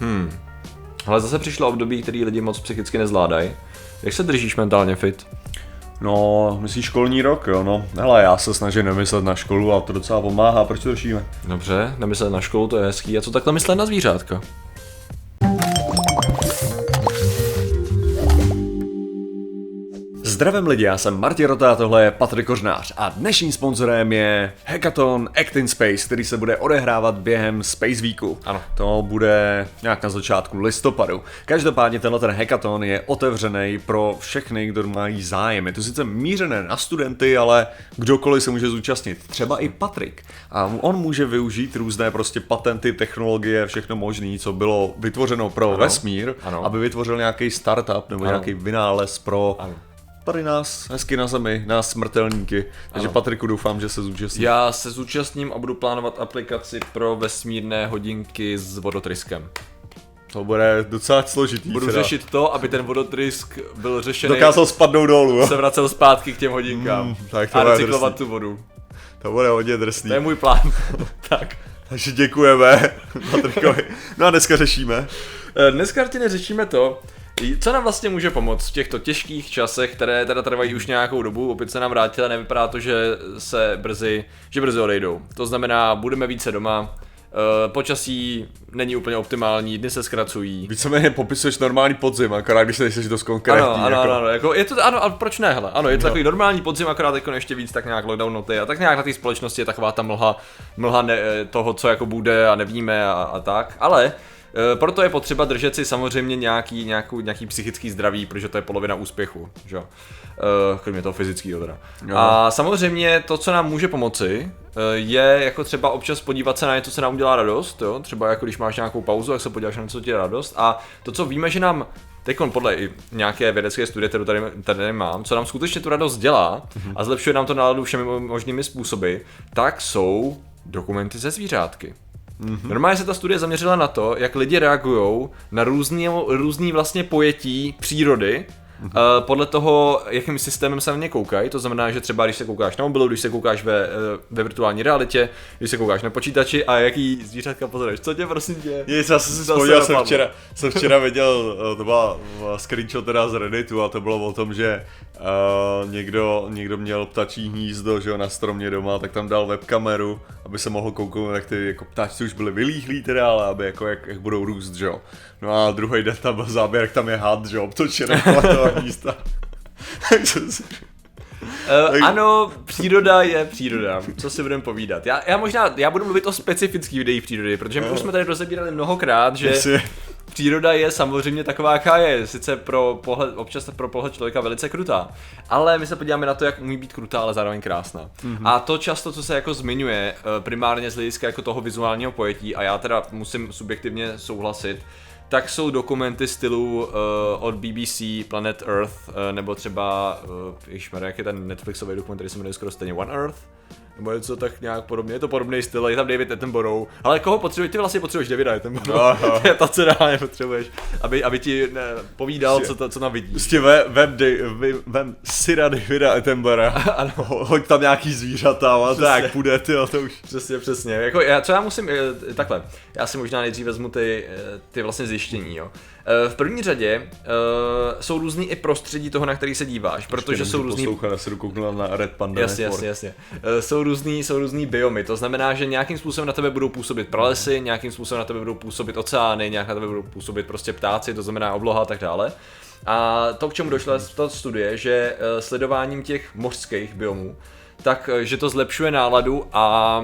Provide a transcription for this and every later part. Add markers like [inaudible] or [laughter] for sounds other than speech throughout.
Hmm. Ale zase přišlo období, který lidi moc psychicky nezvládají. Jak se držíš mentálně fit? No, myslíš školní rok, jo, no. Hele, já se snažím nemyslet na školu a to docela pomáhá, proč to řešíme? Dobře, nemyslet na školu, to je hezký. A co takhle myslet na zvířátka? Zdravím lidi, já jsem Martin Rota, tohle je Patrik Kořnář a dnešním sponzorem je Hackathon Act in Space, který se bude odehrávat během Space Weeku. Ano. To bude nějak na začátku listopadu. Každopádně tenhle ten hackathon je otevřený pro všechny, kdo mají zájem. Je to sice mířené na studenty, ale kdokoliv se může zúčastnit. Třeba i Patrik. A on může využít různé prostě patenty, technologie, všechno možné, co bylo vytvořeno pro Ano. vesmír, Ano. aby vytvořil nějaký startup nebo Ano. nějaký vynález pro Ano. Tady nás, hezky na zemi, nás smrtelníky. Takže Ano. Patriku doufám, že se zúčastní. Já se zúčastním a budu plánovat aplikaci pro vesmírné hodinky s vodotryskem. To bude docela složitý. Budu teda. řešit to, aby ten vodotrysk byl řešený, Dokázal spadnout dolů, jo? se vracel zpátky k těm hodinkám. Mm, tak to a recyklovat drsný. tu vodu. To bude hodně drsný. To je můj plán. [laughs] tak. Takže děkujeme [laughs] Patrikovi. No a dneska řešíme. Eh, Dneska Martine, řešíme to, co nám vlastně může pomoct v těchto těžkých časech, které teda trvají už nějakou dobu, opět se nám vrátila, nevypadá to, že se brzy, že brzy odejdou. To znamená, budeme více doma, eh, počasí není úplně optimální, dny se zkracují. Víceméně popisuješ normální podzim, akorát když nejsi dost konkrétní. Ano, ano, jako. ano, jako je to, ano, ale proč ne, hele, ano, je to takový normální podzim, akorát jako ještě víc tak nějak lockdown noty a tak nějak na té společnosti je taková ta mlha, mlha ne, toho, co jako bude a nevíme a, a tak, ale proto je potřeba držet si samozřejmě nějaký, nějakou, nějaký psychický zdraví, protože to je polovina úspěchu, že jo. E, kromě toho fyzického teda. Jo. A samozřejmě to, co nám může pomoci, e, je jako třeba občas podívat se na něco, co nám udělá radost, jo? třeba jako když máš nějakou pauzu, jak se podíváš na něco, co ti radost a to, co víme, že nám Teď podle i nějaké vědecké studie, kterou tady, tady mám, co nám skutečně tu radost dělá a zlepšuje nám to náladu všemi možnými způsoby, tak jsou dokumenty ze zvířátky. Mm-hmm. Normálně se ta studie zaměřila na to, jak lidi reagují na různý, různý vlastně pojetí přírody. Uh, podle toho, jakým systémem se na ně koukají, to znamená, že třeba když se koukáš na mobilu, když se koukáš ve, eh, ve virtuální realitě, když se koukáš na počítači a jaký zvířátka pozoruješ, co tě prosím tě? Nic, já jsem si vzpomněl, jsem včera, jsem včera [laughs] viděl, eh, to byla screenshot teda z Redditu a to bylo o tom, že uh, někdo, někdo měl ptačí hnízdo, že jo, na stromě doma, tak tam dal webkameru, aby se mohl kouknout, jak ty jako ptáčci už byli vylíhlí teda, ale aby jako jak, jak budou růst, že jo. No a druhý den tam byl záběr, jak tam je had, že jo, obtočený [laughs] kolem toho hnízda. Tak Uh, ano, příroda je příroda, co si budeme povídat. Já, já možná, já budu mluvit o specifických videích přírody, protože my už jsme tady rozebírali mnohokrát, že příroda je samozřejmě taková, jaká je, sice pro pohled, občas pro pohled člověka velice krutá, ale my se podíváme na to, jak umí být krutá, ale zároveň krásná. Mm-hmm. A to často, co se jako zmiňuje, eh, primárně z hlediska jako toho vizuálního pojetí, a já teda musím subjektivně souhlasit, tak jsou dokumenty stylu uh, od BBC Planet Earth, uh, nebo třeba, uh, jak je ten Netflixový dokument, který se jmenuje skoro stejně One Earth, nebo něco tak nějak podobně, je to podobný styl, je tam David Attenborough, ale koho potřebuješ, ty vlastně potřebuješ Davida Attenborough, [laughs] to je to, co reálně potřebuješ, aby, aby ti ne, povídal, co, to, co tam vidíš. Prostě ve, vem, Dej- vy- vem Syra Davida Attenborough. [laughs] Ano. Ho- Hoď tam nějaký zvířata a Přesně. tak půjde, ty to už. Přesně, přesně. Jako já, co já musím, eh, takhle, já si možná nejdřív vezmu ty, eh, ty vlastně zjištění, jo. Eh, V první řadě uh, jsou různý i prostředí toho, na který se díváš, protože jsou různý Poslouchat, já se na Red Panda Jasně, jasně, jasně. Eh, Jsou různý, jsou různý biomy, to znamená, že nějakým způsobem na tebe budou působit pralesy, nějakým způsobem na tebe budou působit oceány, nějak na tebe budou působit prostě ptáci, to znamená obloha a tak dále. A to, k čemu došla z toho studie, že eh, sledováním těch mořských biomů, tak eh, že to zlepšuje náladu a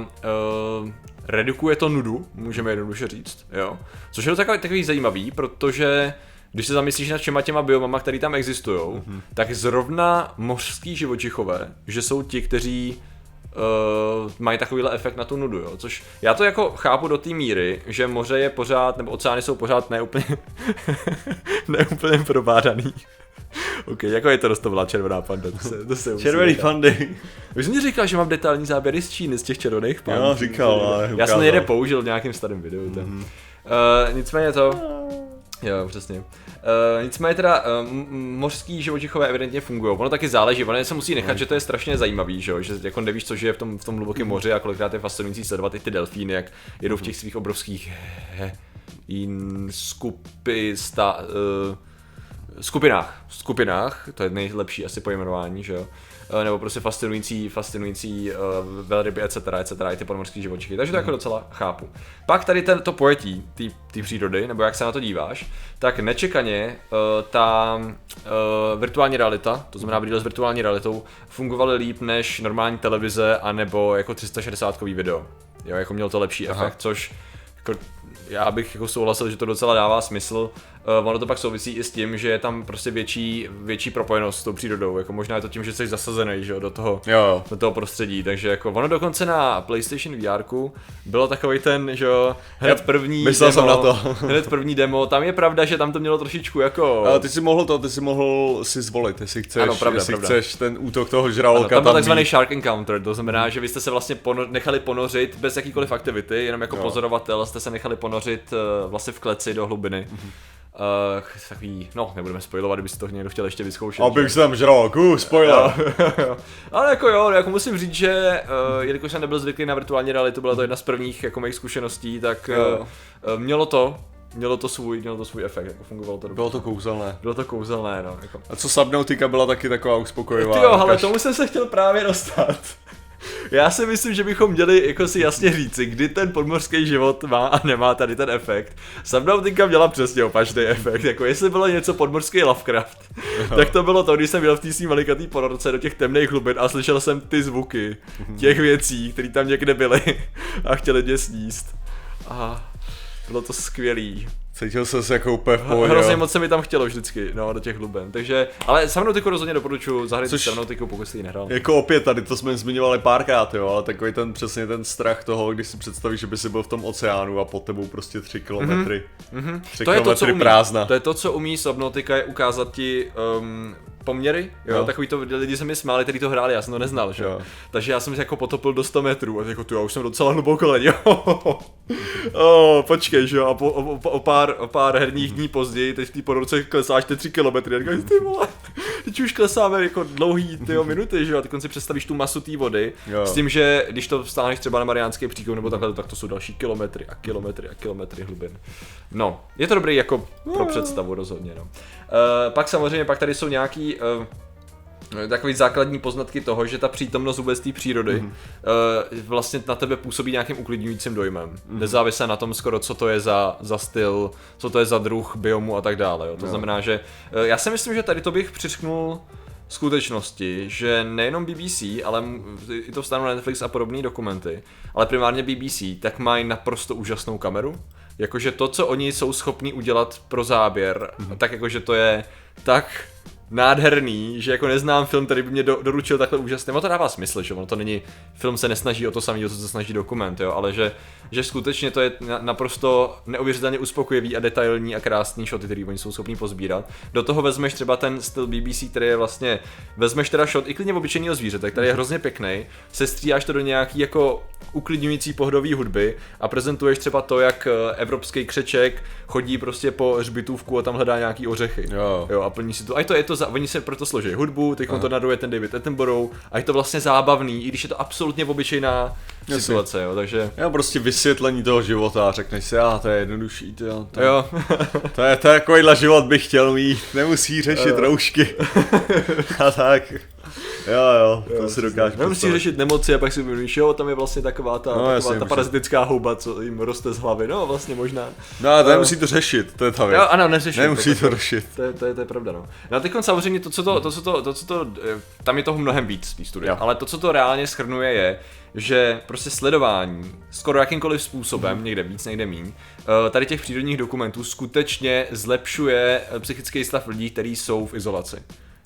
uh, redukuje to nudu, můžeme jednoduše říct, jo. Což je takový, takový zajímavý, protože když se zamyslíš nad všema těma biomama, které tam existují, mm-hmm. tak zrovna mořský živočichové, že jsou ti, kteří uh, mají takovýhle efekt na tu nudu, jo. Což já to jako chápu do té míry, že moře je pořád, nebo oceány jsou pořád neúplně, [laughs] neúplně probádaný. [laughs] OK, jako je to dostala červená panda, to se, to se Červený pandy. Už jsem ti říkal, že mám detailní záběry z Číny, z těch červených pand. Jo, říkal, ale Já jsem někde použil v nějakém starém videu. Mm-hmm. Uh, nicméně to... Jo, přesně. Uh, nicméně teda uh, mořský živočichové evidentně fungují. Ono taky záleží, ono se musí nechat, že to je strašně zajímavý, že, jo? že jako nevíš, co žije v tom, v tom hlubokém moři a kolikrát je fascinující sledovat i ty delfíny, jak jedou v těch svých obrovských he, skupy sta, uh, skupinách, skupinách, to je nejlepší asi pojmenování, že jo, Eh, nebo prostě fascinující, fascinující uh, velryby, etc., etc., i ty podmorské živočichy. Takže to jako docela chápu. Pak tady ten, to pojetí té přírody, nebo jak se na to díváš, tak nečekaně uh, ta uh, virtuální realita, to znamená brýle s virtuální realitou, fungovaly líp než normální televize, anebo jako 360 video. Jo, jako měl to lepší Aha. efekt, což jako, já bych jako souhlasil, že to docela dává smysl, Uh, ono to pak souvisí i s tím, že je tam prostě větší, větší propojenost s tou přírodou. Jako možná je to tím, že jsi zasazený že, do, toho, jo. do toho prostředí. Takže jako ono dokonce na PlayStation VR bylo takový ten, že hned první Myslel demo, jsem na to. [laughs] hned první demo. Tam je pravda, že tam to mělo trošičku jako... Ale ty si mohl to, ty si mohl si zvolit, jestli chceš, ano, pravda, jestli pravda. chceš ten útok toho žraloka ano, tam byl takzvaný Shark Encounter, to znamená, že vy jste se vlastně ponor, nechali ponořit bez jakýkoliv aktivity, jenom jako jo. pozorovatel jste se nechali ponořit uh, vlastně v kleci do hlubiny. Mm-hmm Uh, takový, no, nebudeme spojovat, kdyby si to někdo chtěl ještě vyzkoušet. Abych se tam žral, uh, spoiler. [laughs] Ale jako jo, jako musím říct, že uh, jelikož jsem nebyl zvyklý na virtuální realitu, byla to jedna z prvních jako mých zkušeností, tak uh, mělo to, mělo to svůj, mělo to svůj efekt, jako fungovalo to dobře. Bylo to kouzelné. Bylo to kouzelné, no. Jako. A co Subnautica byla taky taková uspokojivá. Ty jo, ale tomu jsem se chtěl právě dostat. Já si myslím, že bychom měli jako si jasně říci, kdy ten podmořský život má a nemá tady ten efekt. Subnautica měla přesně opačný efekt, jako jestli bylo něco podmořský Lovecraft, no. tak to bylo to, když jsem byl v té svým velikatý ponorce do těch temných hlubin a slyšel jsem ty zvuky těch věcí, které tam někde byly [laughs] a chtěli mě sníst. A bylo to skvělý. Cítil jsem se jako úplně v pohodě. Hrozně moc se mi tam chtělo vždycky, no, do těch hluben. Takže, ale Subnautiku rozhodně doporučuji zahrát Což, Subnautiku, pokud jsi ji nehrál. Jako opět tady, to jsme zmiňovali párkrát, jo, ale takový ten přesně ten strach toho, když si představíš, že by si byl v tom oceánu a pod tebou prostě tři kilometry, mm-hmm. tři to kilometry je to, co umí, prázdna. To je to, co umí Subnautica, je ukázat ti um, poměry, jo, no. takový to lidi se mi smáli, kteří to hráli, já jsem to neznal, že jo. Takže já jsem si jako potopil do 100 metrů a jako tu já už jsem docela hluboko jo. [laughs] oh, počkej, že jo, a po, o, o, pár, o pár herních dní později, teď v té podorce klesáš ty 3 kilometry, a říkáš, ty vole, teď už klesáme jako dlouhý ty minuty, že jo, a si představíš tu masu té vody, jo. s tím, že když to vstáhneš třeba na Mariánský příkop nebo takhle, tak to jsou další kilometry a kilometry a kilometry hlubin. No, je to dobrý jako pro představu rozhodně, no. Uh, pak samozřejmě, pak tady jsou nějaký uh, takový základní poznatky toho, že ta přítomnost vůbec té přírody mm-hmm. uh, vlastně na tebe působí nějakým uklidňujícím dojmem. Mm-hmm. Nezávisle na tom skoro, co to je za, za styl, co to je za druh biomu a tak dále. Jo. To no. znamená, že uh, já si myslím, že tady to bych přiřknul skutečnosti, že nejenom BBC, ale i to vstanou Netflix a podobné dokumenty, ale primárně BBC, tak mají naprosto úžasnou kameru. Jakože to, co oni jsou schopni udělat pro záběr, mm-hmm. tak jakože to je tak nádherný, že jako neznám film, který by mě do, doručil takhle úžasně. No to dává smysl, že ono to není, film se nesnaží o to samé, o co se snaží dokument, jo, ale že, že skutečně to je naprosto neuvěřitelně uspokojivý a detailní a krásný shot, který oni jsou schopni pozbírat. Do toho vezmeš třeba ten styl BBC, který je vlastně, vezmeš teda shot i klidně obyčejného zvířete, který je hrozně pěkný, sestříháš to do nějaký jako uklidňující pohodové hudby a prezentuješ třeba to, jak eh, evropský křeček chodí prostě po hřbitůvku a tam hledá nějaký ořechy. Jo. jo a plní si to. A to je to za, oni se proto složí hudbu, teď to naruje ten David Attenborough a je to vlastně zábavný, i když je to absolutně obyčejná Jasně. situace, jo, takže... Jo, prostě vysvětlení toho života a řekneš si, a to je jednodušší, to, to, jo. [laughs] to je to takovýhle život bych chtěl mít, nemusí řešit roušky [laughs] a tak. Jo, jo, to jo, si dokážu Nemusí řešit nemoci a pak si uvědomíš, jo, tam je vlastně taková ta, no, taková ta parazitická houba, co jim roste z hlavy, no vlastně možná. No to nemusí to řešit, to je ta věc. Jo, ano, neřešit. Nemusí to, to řešit. To je, to, je, to je pravda, no. No a teď samozřejmě to, co to, to, co to, to, co to, eh, tam je toho mnohem víc v té studii, ale to, co to reálně schrnuje je, že prostě sledování skoro jakýmkoliv způsobem, mm. někde víc, někde míň, eh, tady těch přírodních dokumentů skutečně zlepšuje eh, psychický stav lidí, kteří jsou v izolaci.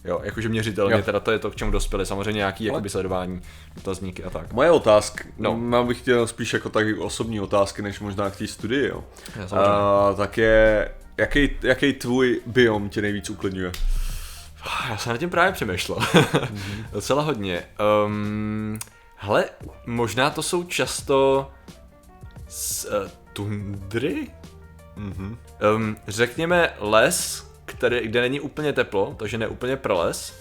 Jo, jakože měřitelně, jo. teda to je to, k čemu dospěli, samozřejmě nějaký jakoby sledování, dotazníky a tak. Moje otázka, no. mám bych chtěl spíš jako tak osobní otázky, než možná k té studii, jo. Ja, uh, tak je, jaký, jaký tvůj biom tě nejvíc uklidňuje? Já jsem na tím právě přemýšlel. mm-hmm. [laughs] Docela hodně. Um, hele, možná to jsou často z, uh, tundry? Mm-hmm. Um, řekněme les, který, kde není úplně teplo, takže ne úplně prales.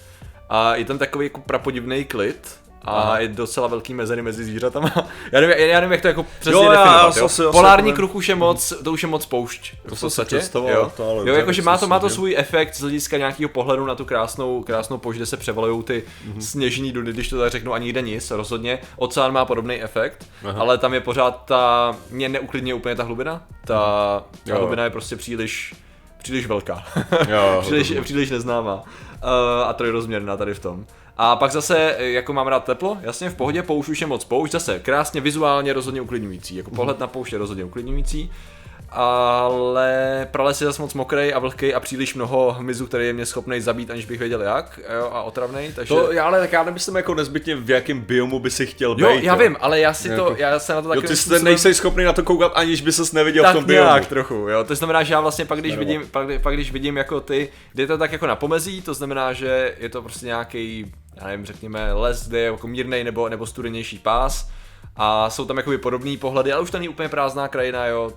A je tam takový jako prapodivný klid a Aha. je docela velký mezery mezi zvířatama. [laughs] já, nevím, já nevím, jak to jako přesně Jo, definovat. já jo? si- já si Polární kruh už je moc, to už je moc poušť. To v podstatě, jo. to ale jo, jakože má to, má to svůj efekt z hlediska nějakého pohledu na tu krásnou, krásnou poušť, kde se převalují ty Mhm. sněžní duny, když to tak řeknu, a nikde nic, rozhodně. Oceán má podobný efekt, Aha. ale tam je pořád ta, mě neuklidně úplně ta hlubina. Ta, ta hlubina je prostě příliš, příliš velká. Jo, [laughs] příliš, příliš neznámá. Uh, a trojrozměrná tady v tom. A pak zase, eh, jako mám rád teplo, jasně v pohodě, poušť už je moc poušť, zase krásně vizuálně rozhodně uklidňující, jako pohled na poušť je rozhodně uklidňující, ale prales je zase moc mokrej a vlhký a příliš mnoho hmyzu, který je mě schopný zabít, aniž bych věděl jak, jo, a otravnej, takže... To, já, ale tak já nemyslím jako nezbytně v jakém biomu by si chtěl jo, být. já vím, ale já si to, Jako- já se na to Jo, taky ty jsi, nejsi schopný na to koukat, aniž by ses neviděl tak v tom biomu. nějak trochu, jo. To znamená, že já vlastně pak když, vidím, pak, pak, když vidím jako ty, kde je to tak jako na pomezí, to znamená, že je to prostě nějaký, já nevím, řekněme les, kde je jako mírnej nebo, nebo studenější pás a jsou tam jakoby podobné pohledy, ale už to není úplně prázdná krajina, jo,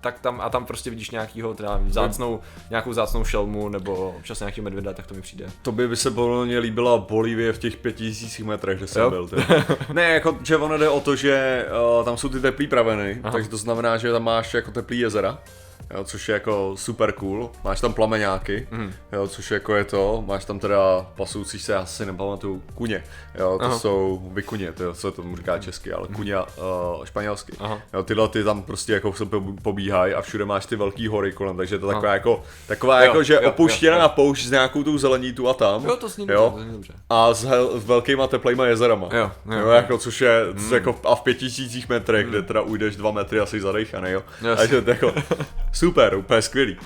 tak tam a tam prostě vidíš nějakýho, teda zácnou, nějakou zácnou šelmu nebo občas nějaký medvěda, tak to mi přijde. To by, by se podle mě líbila Bolívie v těch pěti tisících metrech, kde jsem Jo. byl. Ty. [laughs] ne, jako, že ono jde o to, že uh, tam jsou ty teplý praveny, Aha. takže to znamená, že tam máš jako teplý jezera. Jo, což je jako super cool, máš tam plameňáky, Mhm. mm. jo, což jako je to, máš tam teda pasoucí se, já si nepamatuju, kuně, jo, to Aha. Mhm. jsou vykuně, to, co tomu říká česky, ale kuně uh, španělsky, Aha. jo, tyhle ty tam prostě jako se po- pobíhají a všude máš ty velký hory kolem, takže je to taková Aha. jako, taková Jo, jako, že jo, jo, opuštěná jo. na poušť s nějakou tou zelení tu a tam, Jo, to zní dobře, jo, to zní dobře. a s, hel, s velkýma teplejma jezerama. Jo, jo, jo, jo. jako, což je mm. jako a v pěti tisících metrech, kde teda ujdeš dva metry asi zadejchaný, jo. Jasně. Takže to je jako [laughs] super, úplně skvělý.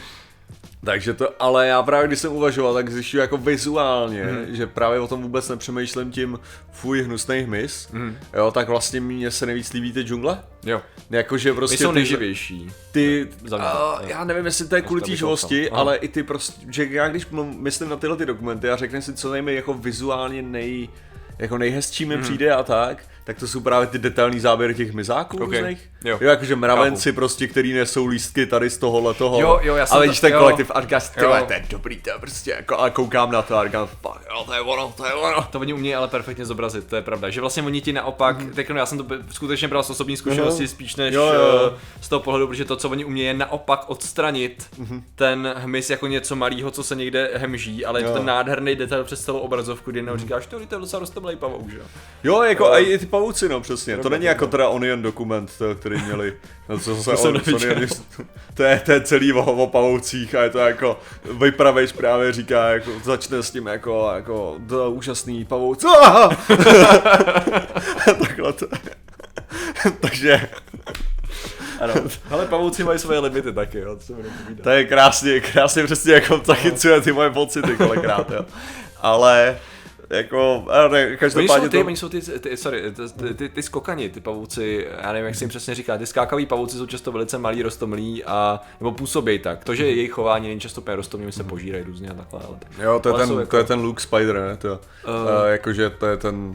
Takže to, ale já právě když jsem uvažoval, tak zjišťuji jako vizuálně, Mhm. mm. že právě o tom vůbec nepřemýšlím tím fuj hnusný hmyz, Mhm. mm. jo, tak vlastně mně se nejvíc líbí ty džungle. Jo, Jakože prostě ty jsou ty- nejživější. ty, mě, a, jo. já nevím, jestli to je kvůli té živosti, ale i ty prostě, že já když myslím na tyhle ty dokumenty a řekne si, co nejmi jako vizuálně nej, jako nejhezčí mi přijde a tak, tak to jsou právě ty detailní záběry těch mizáků Ok, různých. Jo. jo, jakože mravenci prostě, který nesou lístky tady z tohohle toho. Jo, jo, já jsem A to- vidíš ten jo. kolektiv a říkáš, ty Jo. to je dobrý, to je prostě jako, a koukám na to a říkám, fuck, jo, to je ono, to je ono. To oni umějí ale perfektně zobrazit, to je pravda. Že vlastně oni ti naopak, mm. tak já jsem to skutečně bral z osobní zkušenosti Mhm. spíš než Jo, jo, jo. eh, z toho pohledu, protože to, co oni umějí, je naopak odstranit Mhm. ten hmyz jako něco malého, co se někde hemží, ale je to Jo. ten nádherný detail přes celou obrazovku, kdy jenom říkáš, to to je docela roztomilej pavouk, že jo. Jo, jako Jo. a i ty pavouci, no přesně. To není jako teda Onion dokument, to, který měli, no, co se To on, to, je, to je celý o, o pavoucích a je to jako, vypravejš právě říká, jako, začne s tím jako, jako, to úžasný pavouc. Ah! [laughs] Takhle to. [laughs] Takže Ano. Ale pavouci mají svoje limity taky, jo, to to je krásně, krásně přesně jako zachycuje ty moje pocity kolikrát, jo. Ale jako, ne, Oni jsou každopádně ty, to... oni jsou ty, ty, sorry, ty, ty, ty, skokani, ty pavouci, já nevím, jak se jim přesně říká, ty skákaví pavouci jsou často velice malí, rostomlí a, nebo působí tak. To, že Mhm. jejich chování není často úplně rostomlý, oni se požírají různě a takhle, ale tak. Jo, to je, Ale ten, jsou to jako- je ten Luke Spider, ne? To, uh, uh, jakože to je ten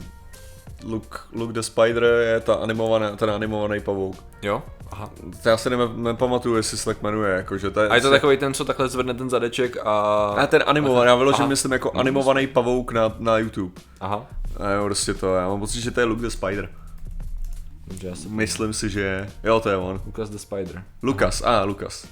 Luke, Luke the Spider je ta animovaná, ten animovaný pavouk. Jo? Aha. To já se ne, nepamatuju, jestli se tak jmenuje, jakože to je... A je to takový ten, co takhle zvedne ten zadeček a... A ten animovaný, já vyložím, myslím jako animovaný pavouk na, na YouTube. Aha. A jo, prostě to, já mám pocit, že to je Luke the Spider. Dobře, já jsem Myslím si, že je, jo, to je on. Lucas the Spider. Lukas, a ah, Lukas.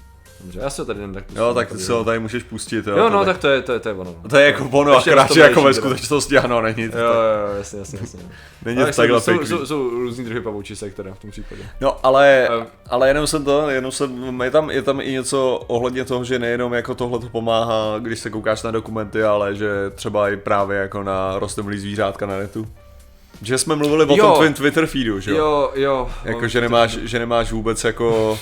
Dobře, já se ho tady jen tak Jo, tak ty si ho tady můžeš pustit, jo. Jo, no, tak, tak to je, to je, to je ono. no. to je jako ono, akorát, že jako ve skutečnosti ano, není to Jo, jo, jo, jasně, jasně, jasně. [laughs] Není to takhle jsou, jsou, jsou, jsou, různý druhy pavoučisek teda v tom případě. No, ale, Ehm. ale jenom jsem to, jenom jsem, je tam, je tam i něco ohledně toho, že nejenom jako tohle to pomáhá, když se koukáš na dokumenty, ale že třeba i právě jako na rostomilý zvířátka na netu. Že jsme mluvili o Jo. tom tvém Twitter feedu, že jo? Jo, jo. Jako, že nemáš, že nemáš vůbec jako...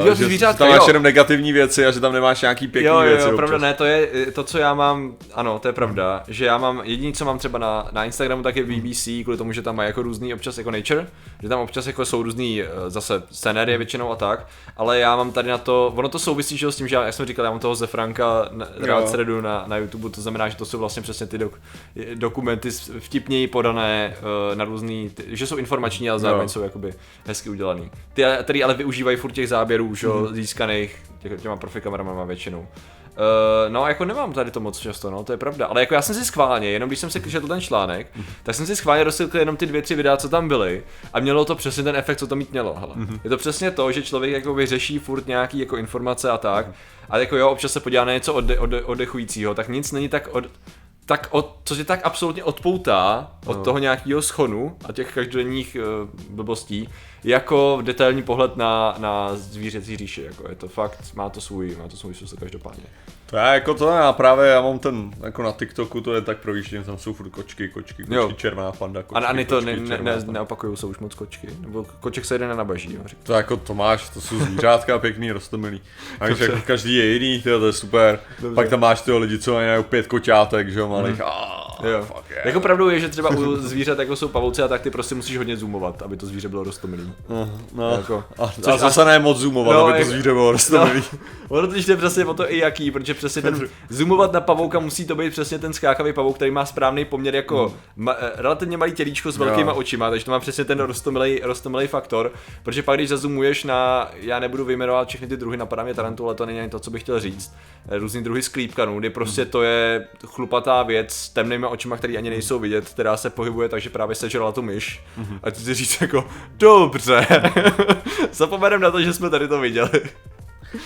Uh, Jo, že zvířátka, tam máš jo. jenom negativní věci a že tam nemáš nějaký pěkný jo, jo, věci jo, pravda ne, to je to, co já mám, ano, to je pravda, že já mám, jediný, co mám třeba na, na Instagramu, tak je BBC, kvůli tomu, že tam mají jako různý občas jako nature, že tam občas jako jsou různý eh, zase scenérie většinou a tak, ale já mám tady na to, ono to souvisí že s tím, že já, jak jsem říkal, já mám toho ze Franka na- rád sredu na, na YouTube, to znamená, že to jsou vlastně přesně ty dok, dokumenty vtipněji podané eh, na různý, ty, že jsou informační, ale zároveň Jo. jsou jakoby hezky udělaný. Ty, který ale využívají furt těch záběrů, že jo, získaných tě, těma profi kameramama většinou. Uh, no, jako nemám tady to moc často, no, to je pravda. Ale jako já jsem si schválně, jenom když jsem si četl ten článek, tak jsem si schválně rozsilkl jenom ty dvě, tři videa, co tam byly a mělo to přesně ten efekt, co to mít mělo. Hele. Mm-hmm. Je to přesně to, že člověk jako řeší furt nějaký jako informace a tak. A jako jo, občas se podívá na něco ode, ode, odechujícího, tak nic není tak od, tak od, co tě tak absolutně odpoutá od no. toho nějakého schonu a těch každodenních uh, blbostí, jako detailní pohled na, na zvířecí říši, jako je to fakt, má to svůj, má to svůj smysl každopádně. To je jako to, já právě, já mám ten, jako na TikToku, to je tak províštěný, tam jsou furt kočky, kočky, kočky, jo. červená panda, kočky, A ani to kočky, ne, ne, ne, neopakují se už moc kočky, nebo koček se na nabaží, jo, To jako to máš, to jsou zvířátka pěkný, rostomilý. Takže jako každý je jiný, tyjo, to je super. Dobře. Pak tam máš tyho lidi, co mají pět koťátek, že jo, malých. Mm. Jo. Fuck yeah. Jako pravdou je, že třeba u zvířat jako jsou pavouci a tak ty prostě musíš hodně zoomovat, aby to zvíře bylo rostomilý. No, no. Jako, a, a zase ne moc zoomovat, no, aby to zvíře bylo rostomilý. No, [laughs] ono to jde přesně o to i jaký, protože přesně ten [laughs] zoomovat na pavouka musí to být přesně ten skákavý pavouk, který má správný poměr jako mm. ma, eh, relativně malý tělíčko s velkýma jo. očima, takže to má přesně ten rostomilý, rostomilý faktor, protože pak když zazumuješ na, já nebudu vyjmenovat všechny ty druhy, napadá mě tarantula, to není to, co bych chtěl říct, eh, různý druhy sklípkanů, kdy prostě to je chlupatá věc s temnými očima, které ani nejsou vidět, která se pohybuje takže právě sežrala tu myš. Mm-hmm. A ty si říct jako, dobře, [laughs] zapomenem na to, že jsme tady to viděli.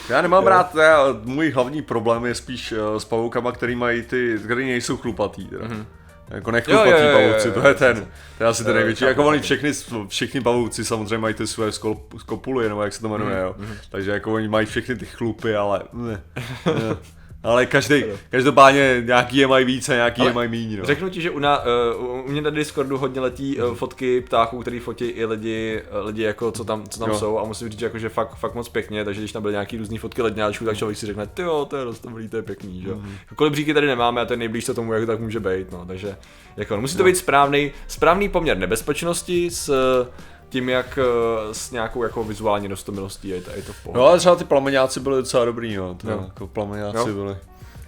Já nemám jo. rád, já, můj hlavní problém je spíš uh, s pavoukama, který mají ty, který nejsou chlupatý. Teda. Mm-hmm. Jako nechlupatý jo, jo, jo, pavouci, to je ten, to je asi ten největší. Jako oni všechny, všichni pavouci samozřejmě mají ty své skopuly, nebo jak se to jmenuje, jo. Mm-hmm. Takže jako oni mají všechny ty chlupy, ale ne, ne. [laughs] Ale každý, každopádně nějaký je mají více, nějaký Ale je mají méně. No. Řeknu ti, že u, na, uh, u mě na Discordu hodně letí uh, fotky ptáků, který fotí i lidi, uh, lidi jako co tam, co tam jsou a musím říct, jako, že fakt, fakt moc pěkně, takže když tam byly nějaký různý fotky ledňáčků, tak člověk si řekne, ty jo, to je rostomilý, to je pěkný, že jo. Mm-hmm. Kolibříky tady nemáme a to je nejblíž se tomu, jak tak může být, no, takže jako, musí to no. být správný, správný poměr nebezpečnosti s tím, jak s nějakou jako vizuální dostomilostí je, je to v pohodě. No ale třeba ty plameňáci byly docela dobrý, no. To, no. Jako plameňáci no. byly.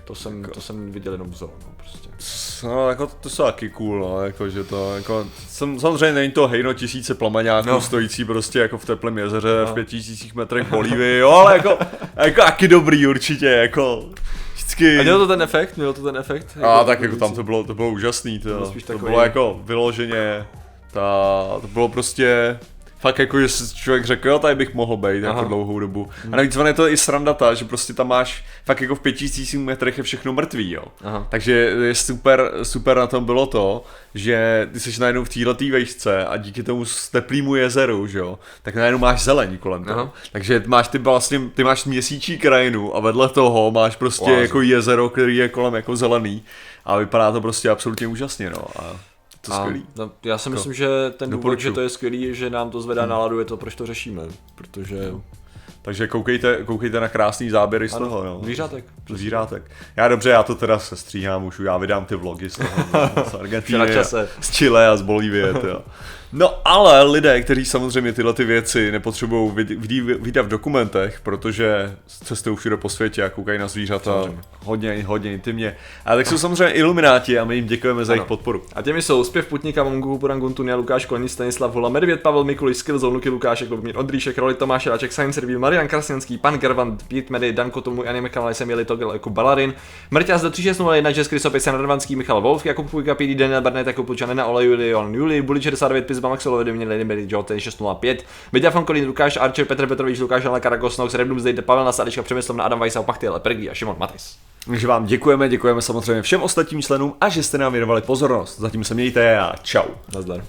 To jsem, jako... to jsem viděl jenom v no, prostě. No, jako to jsou taky cool, no, jako, že to, jako, jsem, samozřejmě není to hejno tisíce plamenáků no. stojící prostě jako v teplém jezeře no. v pěti tisících metrech Bolívy, jo, ale jako, [laughs] jako taky dobrý určitě, jako, vždycky... A mělo to ten efekt, mělo to ten efekt? Jako a tak jako tam to bylo, to bylo úžasný, to, to, to bylo jako vyloženě, ta, to bylo prostě, fakt jako, že člověk řekl, jo, tady bych mohl být jako dlouhou dobu. Hmm. A navíc on je to i sranda ta, že prostě tam máš fakt jako v pěti metrech je všechno mrtvý, jo. Aha. Takže je super, super na tom bylo to, že ty jsi najednou v této vejšce a díky tomu teplýmu jezeru, že jo, tak najednou máš zeleň kolem toho. Aha. Takže máš ty vlastně, ty máš měsíčí krajinu a vedle toho máš prostě wow. jako jezero, který je kolem jako zelený a vypadá to prostě absolutně úžasně, no. A to a, skvělý. No, já si myslím, že ten důvod, že to je skvělý, že nám to zvedá hmm. náladu, je to, proč to řešíme. Protože no. Takže koukejte, koukejte na krásný záběry z ano, toho. No. Zvířátek. Zvířátek. Já dobře, já to teda se stříhám už, já vydám ty vlogy z toho, z [laughs] Argentiny, z Chile a z Bolívie. [laughs] No ale lidé, kteří samozřejmě tyhle ty věci nepotřebují vidět v dokumentech, protože cestují všude po světě a koukají na zvířata samozřejmě. hodně, hodně intimně. A tak jsou samozřejmě ilumináti a my jim děkujeme za ano. jejich podporu. A těmi jsou zpěv Putníka, Mongu, Puranguntunia, Lukáš Kolní, Stanislav Hola, Medvěd, Pavel Mikuliš, Skillzone, Luky Lukášek, Lubomír Ondříšek, Roli Tomáš Ráček, Science Review, Marian Krasněnský, Pan Garvant, Pít Medy, Danko Tomu, Anime kanál jsem jeli to jako Balarin, Mrťas do 3601, Jess Krysopis, Radvanský, Michal Wolf, Jakub Pujka, PD, Daniel Barnett, Jakub Pučanena, Olej, Julion, Juli, Buli 69, Pizba, Maxolo, Lady Berry, Joe, 605, Videa Kolín, Lukáš Archer, Petr Petrovič, Lukáš Alna, Karagos, Nox, Rebnum, Zdejde, Pavel Nasadička, Přemyslov na Adam Vajsa, Pachty, Lepergi a Šimon Matis. Takže vám děkujeme, děkujeme samozřejmě všem ostatním členům a že jste nám věnovali pozornost. Zatím se mějte a čau. Nazdar.